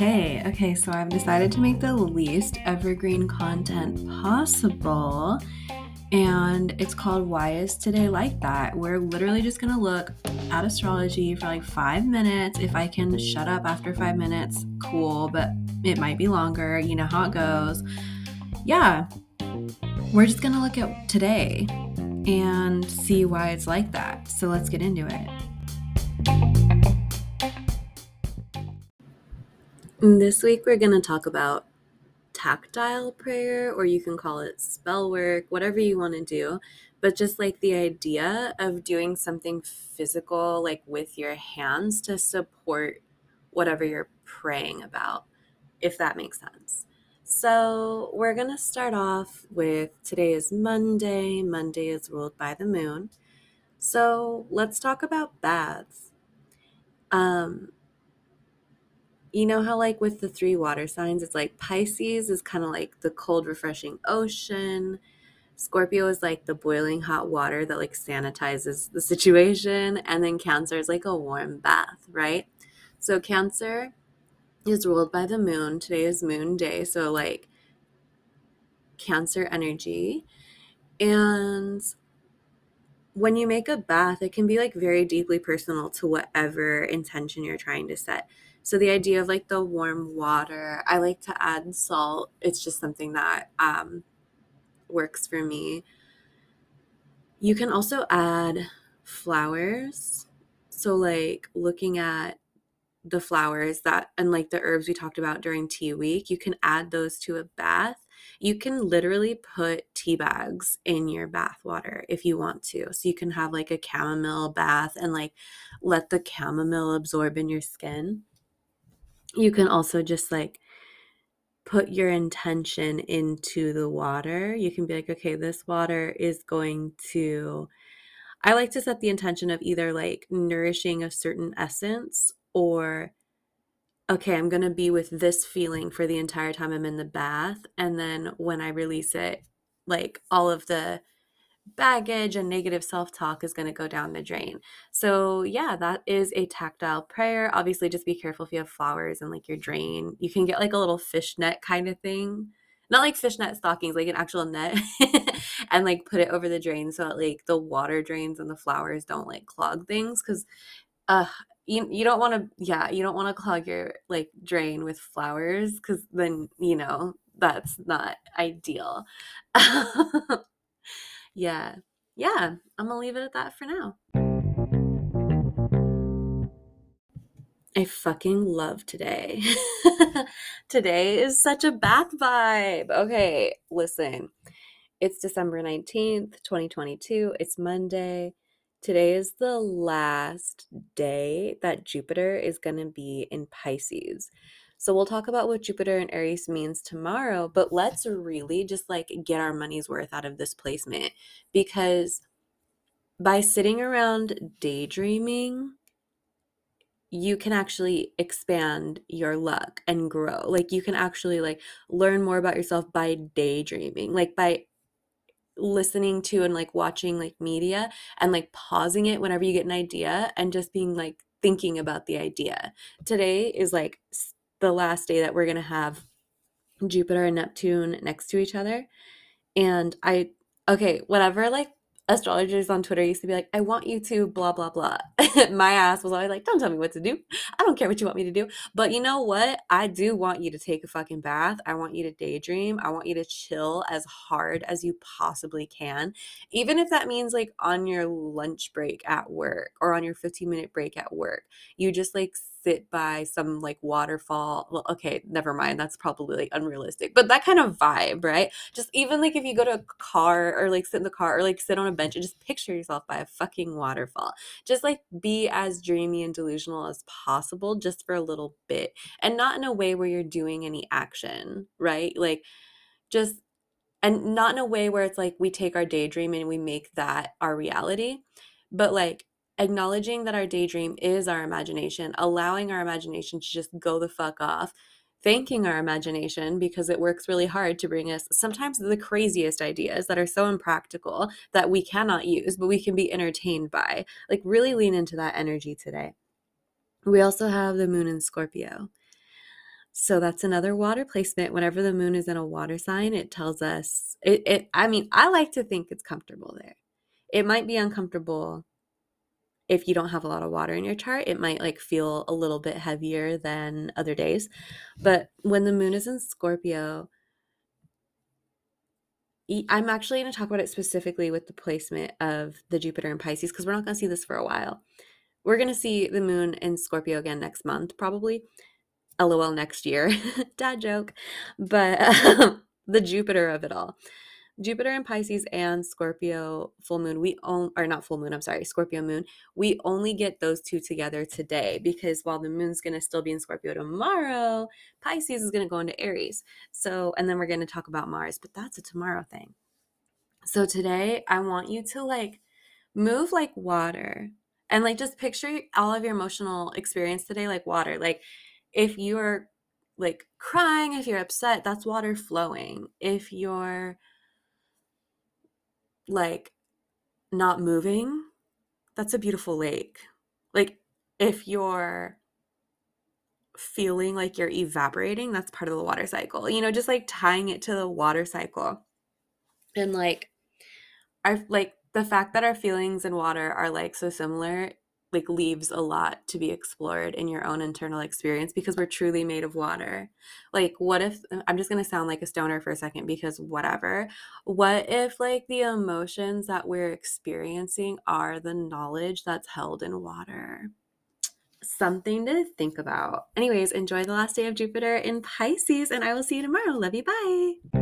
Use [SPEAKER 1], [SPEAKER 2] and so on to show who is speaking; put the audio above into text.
[SPEAKER 1] Hey, okay, so I've decided to make the least evergreen content possible. And it's called Why Is Today Like That? We're literally just gonna look at astrology for like five minutes. If I can shut up after five minutes, cool, but it might be longer. You know how it goes. Yeah, we're just gonna look at today and see why it's like that. So let's get into it. This week, we're going to talk about tactile prayer, or you can call it spell work, whatever you want to do. But just like the idea of doing something physical, like with your hands to support whatever you're praying about, if that makes sense. So, we're going to start off with today is Monday. Monday is ruled by the moon. So, let's talk about baths. Um, you know how like with the three water signs it's like pisces is kind of like the cold refreshing ocean scorpio is like the boiling hot water that like sanitizes the situation and then cancer is like a warm bath right so cancer is ruled by the moon today is moon day so like cancer energy and when you make a bath it can be like very deeply personal to whatever intention you're trying to set so the idea of like the warm water, I like to add salt. It's just something that um, works for me. You can also add flowers. So like looking at the flowers that and like the herbs we talked about during tea week, you can add those to a bath. You can literally put tea bags in your bath water if you want to. So you can have like a chamomile bath and like let the chamomile absorb in your skin you can also just like put your intention into the water. You can be like, okay, this water is going to, I like to set the intention of either like nourishing a certain essence or, okay, I'm going to be with this feeling for the entire time I'm in the bath. And then when I release it, like all of the baggage and negative self talk is going to go down the drain. So, yeah, that is a tactile prayer. Obviously, just be careful if you have flowers and like your drain. You can get like a little fishnet kind of thing. Not like fishnet stockings, like an actual net, and like put it over the drain so that like the water drains and the flowers don't like clog things. Cause, uh, you, you don't want to, yeah, you don't want to clog your like drain with flowers because then, you know, that's not ideal. yeah, yeah, I'm gonna leave it at that for now. I fucking love today. today is such a bath vibe. Okay, listen. It's December 19th, 2022. It's Monday. Today is the last day that Jupiter is going to be in Pisces. So we'll talk about what Jupiter and Aries means tomorrow, but let's really just like get our money's worth out of this placement because by sitting around daydreaming, you can actually expand your luck and grow. Like you can actually like learn more about yourself by daydreaming. Like by listening to and like watching like media and like pausing it whenever you get an idea and just being like thinking about the idea. Today is like the last day that we're going to have Jupiter and Neptune next to each other. And I, okay, whatever like astrologers on Twitter used to be like, I want you to blah, blah, blah. My ass was always like, don't tell me what to do. I don't care what you want me to do. But you know what? I do want you to take a fucking bath. I want you to daydream. I want you to chill as hard as you possibly can. Even if that means like on your lunch break at work or on your 15 minute break at work, you just like sit by some like waterfall. Well, okay, never mind. That's probably like unrealistic, but that kind of vibe, right? Just even like if you go to a car or like sit in the car or like sit on a bench and just picture yourself by a fucking waterfall. Just like be as dreamy and delusional as possible just for a little bit and not in a way where you're doing any action, right? Like just and not in a way where it's like we take our daydream and we make that our reality, but like acknowledging that our daydream is our imagination, allowing our imagination to just go the fuck off, thanking our imagination because it works really hard to bring us sometimes the craziest ideas that are so impractical that we cannot use, but we can be entertained by. Like, really lean into that energy today. We also have the moon in Scorpio. So that's another water placement. Whenever the moon is in a water sign, it tells us it, it I mean, I like to think it's comfortable there. It might be uncomfortable if you don't have a lot of water in your chart, it might like feel a little bit heavier than other days. But when the moon is in Scorpio, I'm actually going to talk about it specifically with the placement of the Jupiter and Pisces because we're not going to see this for a while. We're going to see the moon in Scorpio again next month, probably. LOL next year. Dad joke. But um, the Jupiter of it all. Jupiter and Pisces and Scorpio full moon, we own or not full moon, I'm sorry, Scorpio moon, we only get those two together today because while the moon's to still be in Scorpio tomorrow, Pisces is to go into Aries. So, and then we're to talk about Mars, but that's a tomorrow thing. So today I want you to like move like water and like just picture all of your emotional experience today like water. Like if you're like crying, if you're upset, that's water flowing. If you're like not moving, that's a beautiful lake. Like if you're feeling like you're evaporating, that's part of the water cycle. You know, just like tying it to the water cycle. And like our like the fact that our feelings and water are like so similar like leaves a lot to be explored in your own internal experience because we're truly made of water. Like what if uh, I'm just going to sound like a stoner for a second because whatever. What if like the emotions that we're experiencing are the knowledge that's held in water? Something to think about. Anyways, enjoy the last day of Jupiter in Pisces and I will see you tomorrow. Love you. Bye.